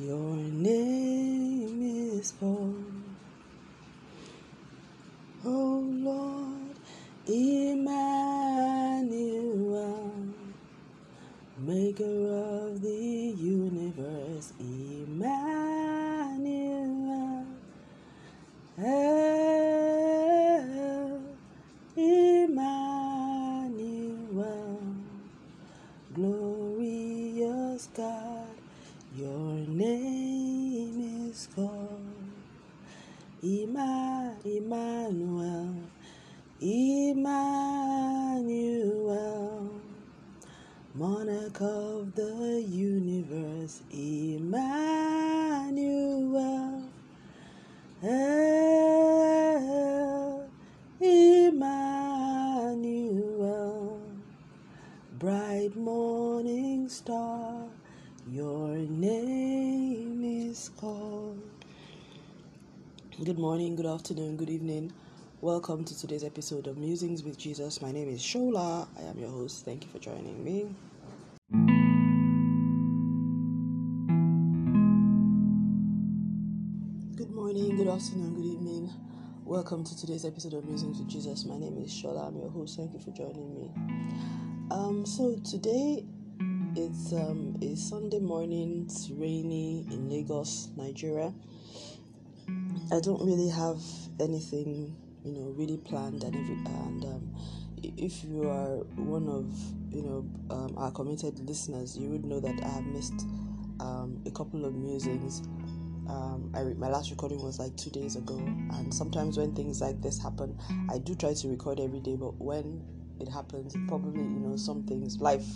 Your name is called, your name is called. Good morning, good afternoon, good evening. Welcome to today's episode of Musings with Jesus. My name is Shola. I am your host. Thank you for joining me. Good morning, good afternoon, good evening. Welcome to today's episode of Musings with Jesus. My name is Shola. I'm your host. Thank you for joining me. Um, so today it's um Sunday morning. It's rainy in Lagos, Nigeria. I don't really have anything, you know, really planned, and and um, if you are one of you know um, our committed listeners, you would know that I have missed um, a couple of musings. Um, I my last recording was like two days ago, and sometimes when things like this happen, I do try to record every day. But when it happens, probably you know some things, life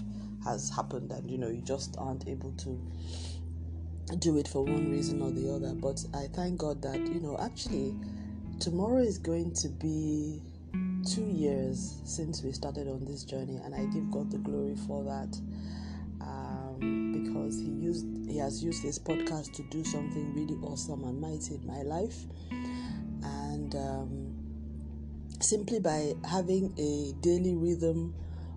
has happened, and you know you just aren't able to do it for one reason or the other. But I thank God that, you know, actually, tomorrow is going to be two years since we started on this journey, and I give God the glory for that. Um, because he used he has used this podcast to do something really awesome and mighty in my life and um, simply by having a daily rhythm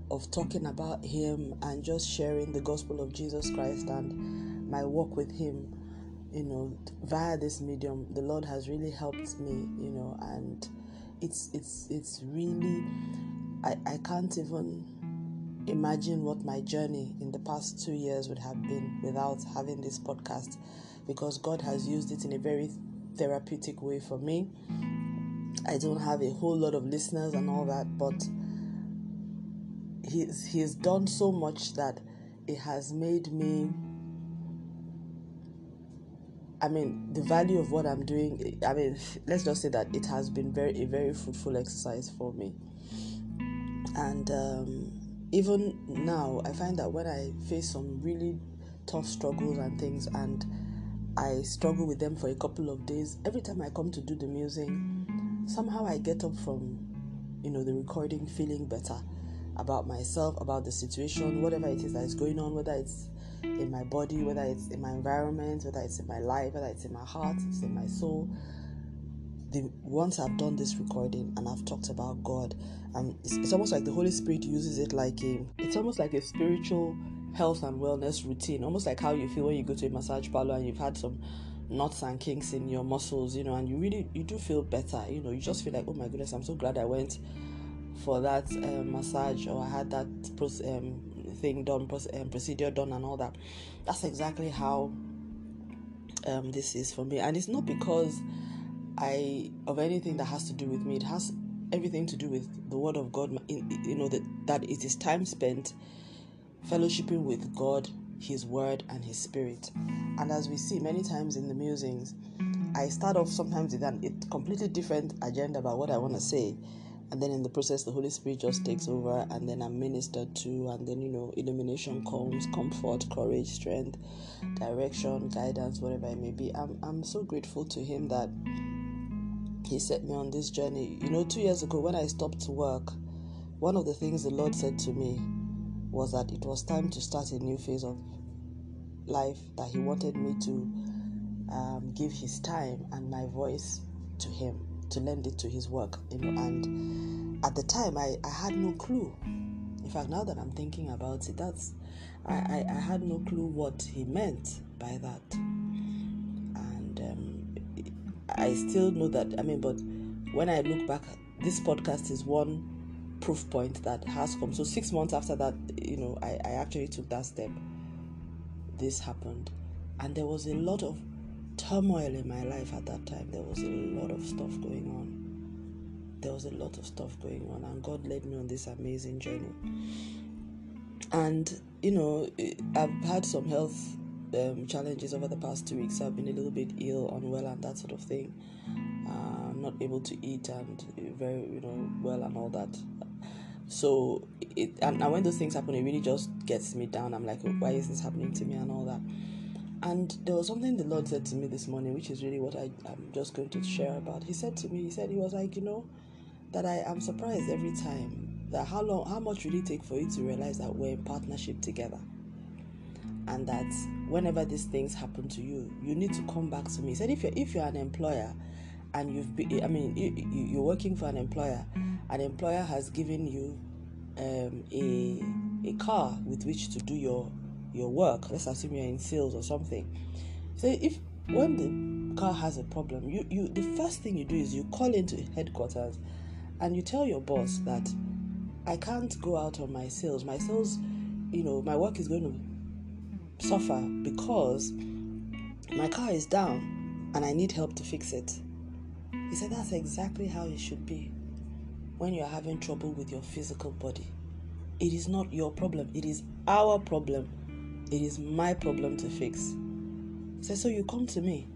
of talking about him and just sharing the gospel of Jesus Christ and my walk with him you know via this medium the lord has really helped me you know and it's it's it's really i i can't even imagine what my journey in the past two years would have been without having this podcast because god has used it in a very therapeutic way for me. I don't have a whole lot of listeners and all that, but he's he's done so much that it has made me I mean the value of what I'm doing I mean let's just say that it has been very a very fruitful exercise for me. And um, even now I find that when I face some really tough struggles and things and I struggle with them for a couple of days, every time I come to do the music somehow I get up from, you know, the recording feeling better about myself, about the situation, whatever it is that is going on, whether it's in my body, whether it's in my environment, whether it's in my life, whether it's in my heart, it's in my soul. The once I've done this recording and I've talked about God, and it's, it's almost like the Holy Spirit uses it like a, it's almost like a spiritual health and wellness routine, almost like how you feel when you go to a massage parlor and you've had some knots and kinks in your muscles, you know, and you really you do feel better, you know, you just feel like, oh my goodness, I'm so glad I went for that um, massage or I had that um, thing done, um, procedure done, and all that. That's exactly how um, this is for me, and it's not because I of anything that has to do with me. It has everything to do with the Word of God. You know that that it is time spent fellowshipping with God, His Word, and His Spirit. And as we see many times in the musings, I start off sometimes with an, a completely different agenda about what I want to say. And then in the process, the Holy Spirit just takes over, and then I'm ministered to, and then you know, illumination comes, comfort, courage, strength, direction, guidance, whatever it may be. I'm, I'm so grateful to Him that He set me on this journey. You know, two years ago when I stopped to work, one of the things the Lord said to me was that it was time to start a new phase of life that He wanted me to um, give His time and my voice to Him, to lend it to His work. You know, and at the time, I, I had no clue. In fact, now that I'm thinking about it, that's I, I, I had no clue what He meant by that. And um, I still know that. I mean, but when I look back, this podcast is one proof point that has come. So six months after that, you know, I, I actually took that step. This happened. And there was a lot of turmoil in my life at that time. There was a lot of stuff going on. There was a lot of stuff going on, and God led me on this amazing journey. And you know, I've had some health um, challenges over the past two weeks. I've been a little bit ill, unwell, and that sort of thing. Uh, not able to eat and very, you know, well and all that. So it and, and when those things happen, it really just gets me down. I'm like, oh, why is this happening to me and all that. And there was something the Lord said to me this morning, which is really what I, I'm just going to share about. He said to me, He said, He was like, you know, that I am surprised every time that how long, how much will it take for you to realize that we're in partnership together? And that whenever these things happen to you, you need to come back to me. He said, if you're, if you're an employer and you've been, I mean, you, you're working for an employer an employer has given you um, a a car with which to do your your work. Let's assume you're in sales or something. So if when the car has a problem, you, you the first thing you do is you call into headquarters and you tell your boss that I can't go out on my sales. My sales, you know, my work is going to suffer because my car is down and I need help to fix it. He said that's exactly how it should be when you're having trouble with your physical body. It is not your problem, it is our problem. It is my problem to fix. Says, So you come to me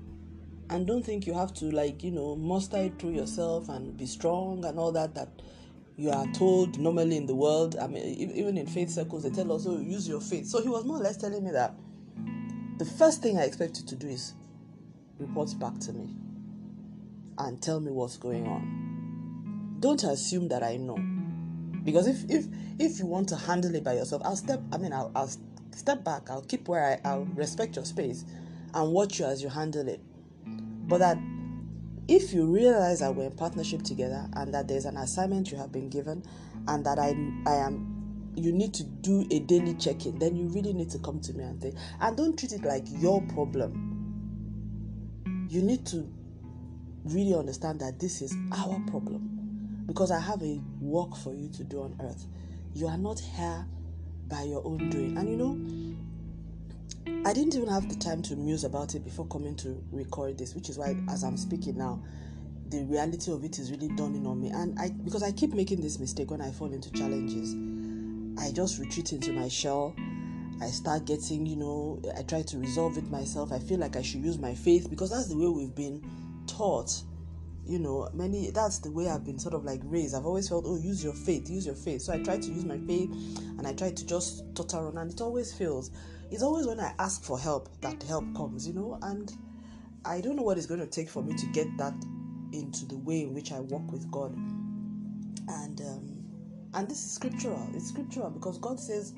and don't think you have to, like, you know, muster it through yourself and be strong and all that, that you are told normally in the world. I mean, even in faith circles, they tell us, oh, use your faith. So he was more or less telling me that the first thing I expect you to do is report back to me and tell me what's going on don't assume that I know. Because if if if you want to handle it by yourself, I'll step. I mean, I'll, I'll step back. I'll keep where I. I'll respect your space, and watch you as you handle it. But that if you realize that we're in partnership together and that there's an assignment you have been given, and that I I am you need to do a daily check-in, then you really need to come to me and say, and don't treat it like your problem. You need to really understand that this is our problem because I have a work for you to do on earth. You are not here by your own doing. And you know, I didn't even have the time to muse about it before coming to record this, which is why, as I'm speaking now, the reality of it is really dawning on me. And I, because I keep making this mistake when I fall into challenges, I just retreat into my shell. I start getting, you know, I try to resolve it myself. I feel like I should use my faith because that's the way we've been taught you know, many that's the way I've been sort of like raised. I've always felt, oh, use your faith, use your faith. So I try to use my faith and I try to just totter on, and it always fails. It's always when I ask for help that help comes, you know, and I don't know what it's going to take for me to get that into the way in which I walk with God. And um, and this is scriptural. It's scriptural because God says,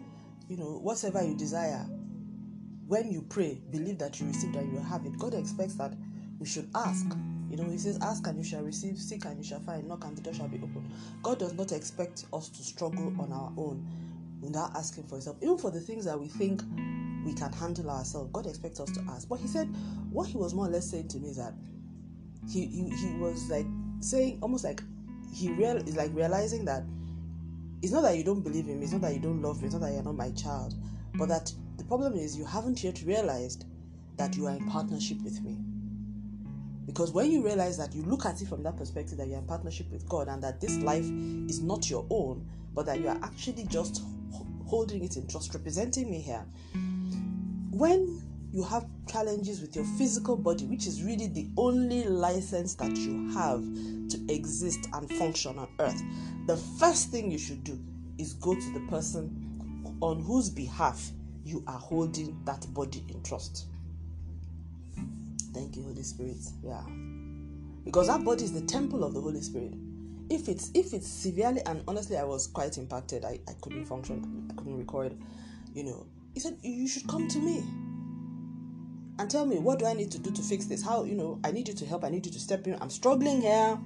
you know, whatever you desire, when you pray, believe that you receive and you have it. God expects that we should ask you know, he says, Ask and you shall receive, seek and you shall find, knock and the door shall be opened. God does not expect us to struggle on our own without asking for help. Even for the things that we think we can handle ourselves, God expects us to ask. But he said, what he was more or less saying to me is that he he, he was like saying almost like he real is like realizing that it's not that you don't believe him, it's not that you don't love me, it's not that you're not my child, but that the problem is you haven't yet realized that you are in partnership with me. Because when you realize that you look at it from that perspective, that you're in partnership with God and that this life is not your own, but that you are actually just holding it in trust, representing me here. When you have challenges with your physical body, which is really the only license that you have to exist and function on earth, the first thing you should do is go to the person on whose behalf you are holding that body in trust. Thank you, Holy Spirit. Yeah. Because that body is the temple of the Holy Spirit. If it's if it's severely and honestly I was quite impacted. I, I couldn't function, I couldn't record, you know. He said, You should come to me. and tell me what do I need to do to fix this? How, you know, I need you to help, I need you to step in. I'm struggling here.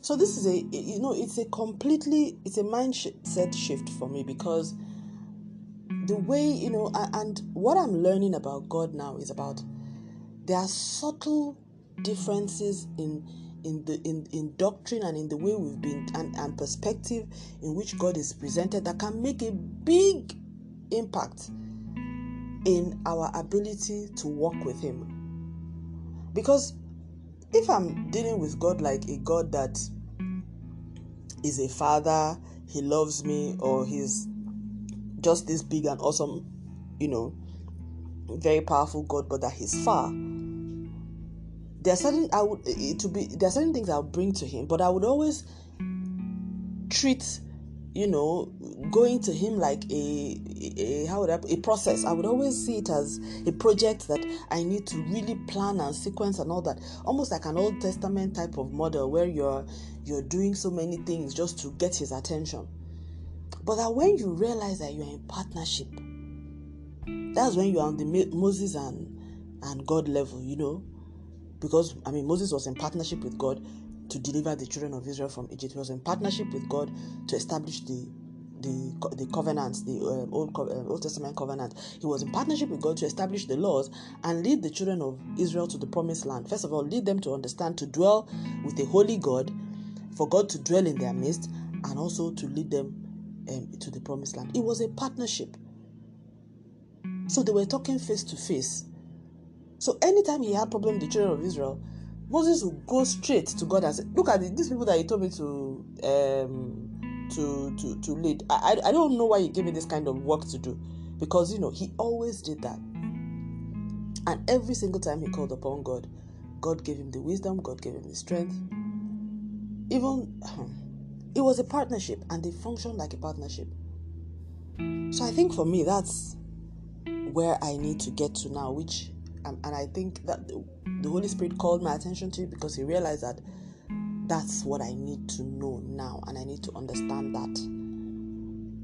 So this is a you know, it's a completely it's a mindset shift for me because the way, you know, and what I'm learning about God now is about there are subtle differences in in the in, in doctrine and in the way we've been and, and perspective in which God is presented that can make a big impact in our ability to walk with Him. Because if I'm dealing with God like a God that is a father, He loves me, or He's just this big and awesome, you know, very powerful God, but that He's far. There are certain I would eh, eh, to be there are certain things I'll bring to Him, but I would always treat you know, going to him like a, a, how would I a process. I would always see it as a project that I need to really plan and sequence and all that. Almost like an Old Testament type of model where you're you're doing so many things just to get his attention. But that when you realize that you're in partnership, that's when you're on the Moses and and God level, you know. Because I mean Moses was in partnership with God to deliver the children of Israel from Egypt. He was in partnership with God to establish the the the covenants, the um, old um, Old Testament covenant. He was in partnership with God to establish the laws and lead the children of Israel to the promised land. First of all, lead them to understand to dwell with a holy God, for God to dwell in their midst, and also to lead them um, to the promised land. It was a partnership. So they were talking face to face. So anytime he had problem with the children of Israel, Moses would go straight to God and say, "Look at these people that He told me to um, to to to lead. I, I I don't know why He gave me this kind of work to do, because you know He always did that. And every single time He called upon God, God gave him the wisdom, God gave him the strength. Even it was a partnership, and they functioned like a partnership. So I think for me, that's where I need to get to now, which um, and I think that the, Holy Spirit called my attention to it because He realized that that's what I need to know now, and I need to understand that.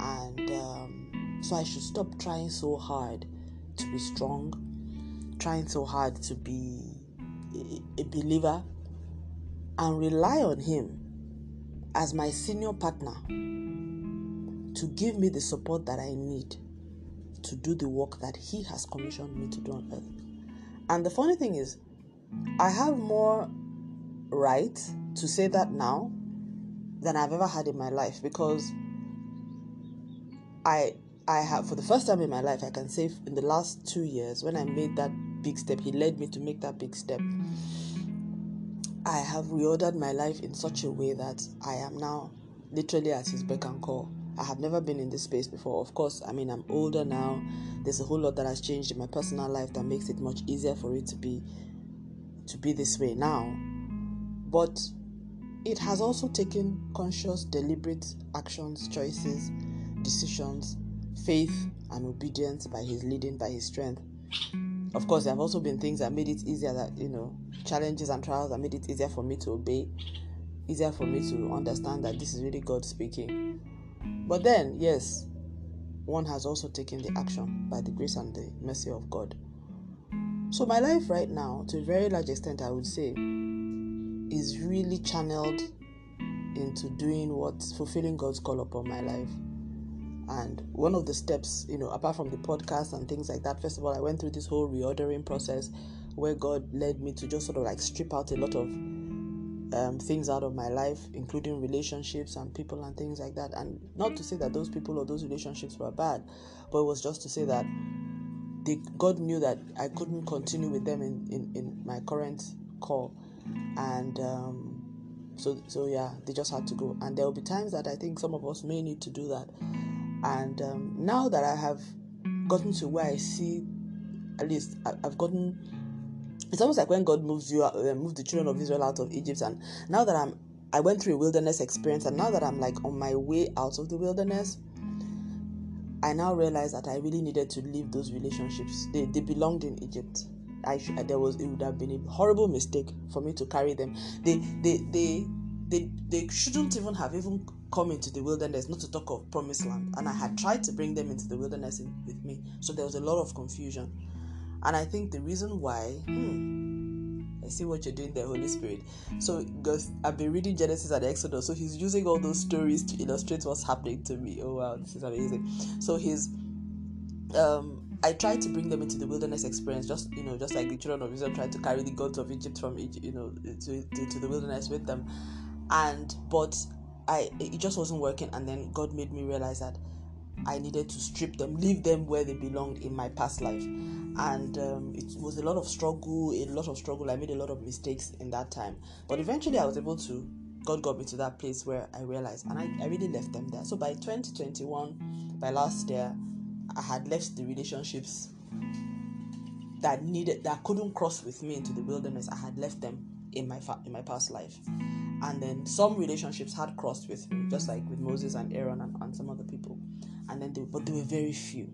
And um, so I should stop trying so hard to be strong, trying so hard to be a, a believer, and rely on Him as my senior partner to give me the support that I need to do the work that He has commissioned me to do on earth. And the funny thing is, I have more right to say that now than I've ever had in my life because I I have for the first time in my life I can say in the last 2 years when I made that big step he led me to make that big step I have reordered my life in such a way that I am now literally at his beck and call I have never been in this space before. Of course, I mean, I'm older now. There's a whole lot that has changed in my personal life that makes it much easier for it to be to be this way now. But it has also taken conscious, deliberate actions, choices, decisions, faith, and obedience by His leading, by His strength. Of course, there have also been things that made it easier that, you know, challenges and trials that made it easier for me to obey, easier for me to understand that this is really God speaking. But then, yes, one has also taken the action by the grace and the mercy of God. So, my life right now, to a very large extent, I would say, is really channeled into doing what fulfilling God's call upon my life. And one of the steps, you know, apart from the podcast and things like that, first of all, I went through this whole reordering process where God led me to just sort of like strip out a lot of um, things out of my life, including relationships and people and things like that. And not to say that those people or those relationships were bad, but it was just to say that God knew that I couldn't continue with them in, in, in my current call. And um, so, so yeah, they just had to go. And there will be times that I think some of us may need to do that. And um, now that I have gotten to where I see, at least I've gotten it's almost like when God moves you, uh, moved the children of Israel out of Egypt, and now that I'm, I went through a wilderness experience, and now that I'm like on my way out of the wilderness, I now realize that I really needed to leave those relationships. They, they belonged in Egypt. I sh- there was it would have been a horrible mistake for me to carry them. They they they they they shouldn't even have even come into the wilderness, not to talk of promised land. And I had tried to bring them into the wilderness in, with me, so there was a lot of confusion. And I think the reason why, hmm, I see what you're doing there, Holy Spirit. So, I've been reading Genesis and Exodus, so he's using all those stories to illustrate what's happening to me. Oh wow, this is amazing. So he's um I tried to bring them into the wilderness experience, just you know, just like the children of Israel tried to carry the gods of Egypt from Egypt, you know, to, to, to the wilderness with them, and but I it just wasn't working, and then God made me realize that I needed to strip them, leave them where they belonged in my past life. And um, it was a lot of struggle, a lot of struggle. I made a lot of mistakes in that time. But eventually I was able to, God got me to that place where I realized, and I, I really left them there. So by 2021, by last year, I had left the relationships that needed, that couldn't cross with me into the wilderness. I had left them in my fa- in my past life. And then some relationships had crossed with me just like with moses and aaron and, and some other people. And then they, but they were very few.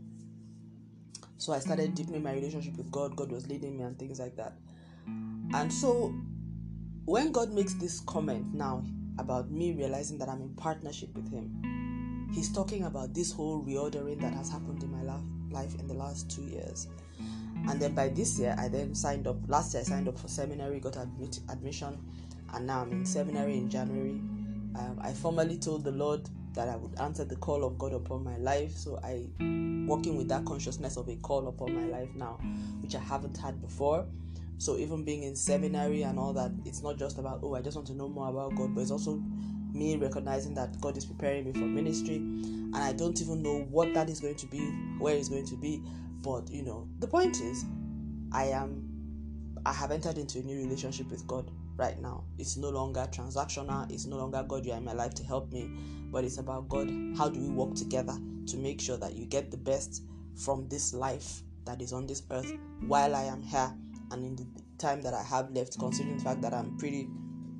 So i started deepening my relationship with god. God was leading me and things like that. And so when god makes this comment now about me realizing that i'm in partnership with him he's talking about this whole reordering that has happened in my life in the last two years and then by this year i then signed up last year i signed up for seminary got admit, admission and now i'm in seminary in january um, i formally told the lord that I would answer the call of God upon my life. So I working with that consciousness of a call upon my life now, which I haven't had before. So even being in seminary and all that, it's not just about oh I just want to know more about God, but it's also me recognizing that God is preparing me for ministry, and I don't even know what that is going to be, where it's going to be. But you know, the point is, I am, I have entered into a new relationship with God right now. It's no longer transactional. It's no longer God, you are in my life to help me, but it's about God. How do we work together to make sure that you get the best from this life that is on this earth while I am here and in the time that I have left, considering the fact that I'm pretty,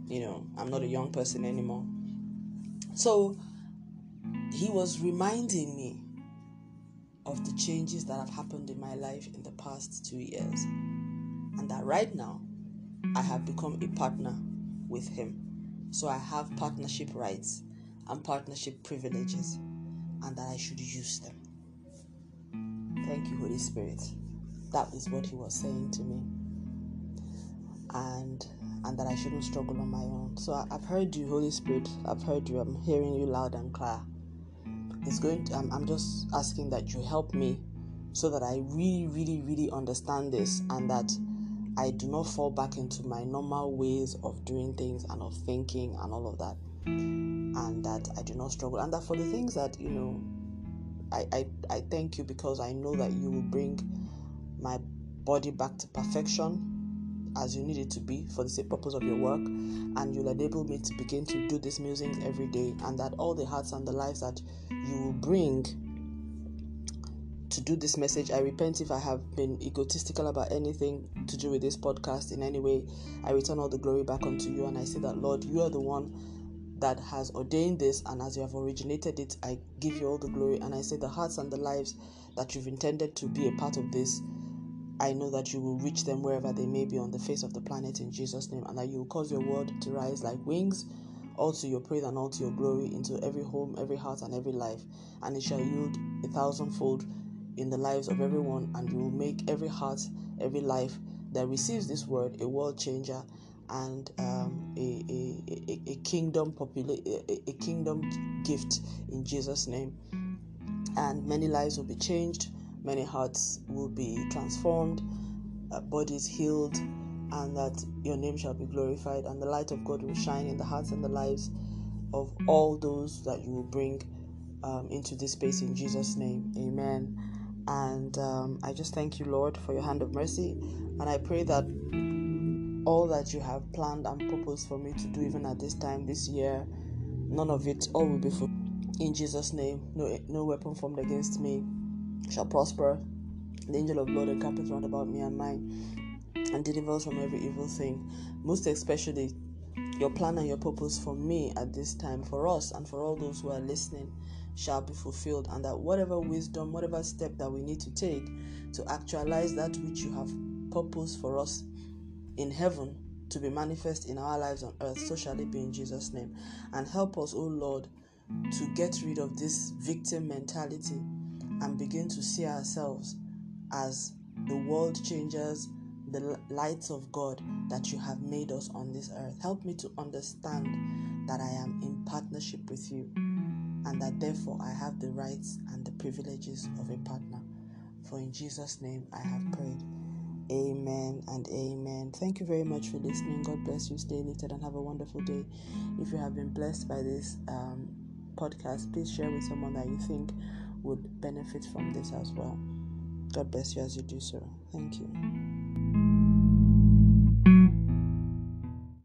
you know, I'm not a young person anymore. So he was reminding me of the changes that have happened in my life in the past two years, and that right now I have become a partner with Him. So I have partnership rights and partnership privileges, and that I should use them. Thank you, Holy Spirit. That is what He was saying to me. And and that I shouldn't struggle on my own. So I, have heard you, Holy Spirit. I've heard you. I'm hearing you loud and clear. It's going. To, I'm, I'm just asking that you help me, so that I really, really, really understand this, and that I do not fall back into my normal ways of doing things and of thinking and all of that. And that I do not struggle. And that for the things that, you know, I, I, I thank you because I know that you will bring my body back to perfection as you need it to be for the same purpose of your work and you'll enable me to begin to do these musings every day and that all the hearts and the lives that you will bring to do this message. I repent if I have been egotistical about anything to do with this podcast in any way. I return all the glory back unto you, and I say that, Lord, you are the one that has ordained this, and as you have originated it, I give you all the glory. And I say, the hearts and the lives that you've intended to be a part of this. I know that you will reach them wherever they may be on the face of the planet in Jesus' name, and that you will cause your word to rise like wings all to your praise and all to your glory into every home, every heart, and every life, and it shall yield a thousandfold in the lives of everyone, and you will make every heart, every life that receives this word a world changer and um, a, a, a, kingdom popula- a kingdom gift in Jesus' name. And many lives will be changed, many hearts will be transformed, uh, bodies healed, and that your name shall be glorified, and the light of God will shine in the hearts and the lives of all those that you will bring um, into this space in Jesus' name. Amen. And um, I just thank you, Lord, for your hand of mercy. And I pray that all that you have planned and proposed for me to do, even at this time this year, none of it, all will be fulfilled. In Jesus' name, no, no weapon formed against me shall prosper. The angel of Lord encampeth round about me and mine, and delivers from every evil thing. Most especially, your plan and your purpose for me at this time, for us, and for all those who are listening shall be fulfilled, and that whatever wisdom, whatever step that we need to take to actualize that which you have purposed for us in heaven to be manifest in our lives on earth, so shall it be in Jesus' name. And help us, O Lord, to get rid of this victim mentality and begin to see ourselves as the world changers, the lights of God that you have made us on this earth. Help me to understand that I am in partnership with you and that therefore I have the rights and the privileges of a partner. For in Jesus' name I have prayed. Amen and amen. Thank you very much for listening. God bless you. Stay lifted and have a wonderful day. If you have been blessed by this um, podcast, please share with someone that you think would benefit from this as well. God bless you as you do so. Thank you.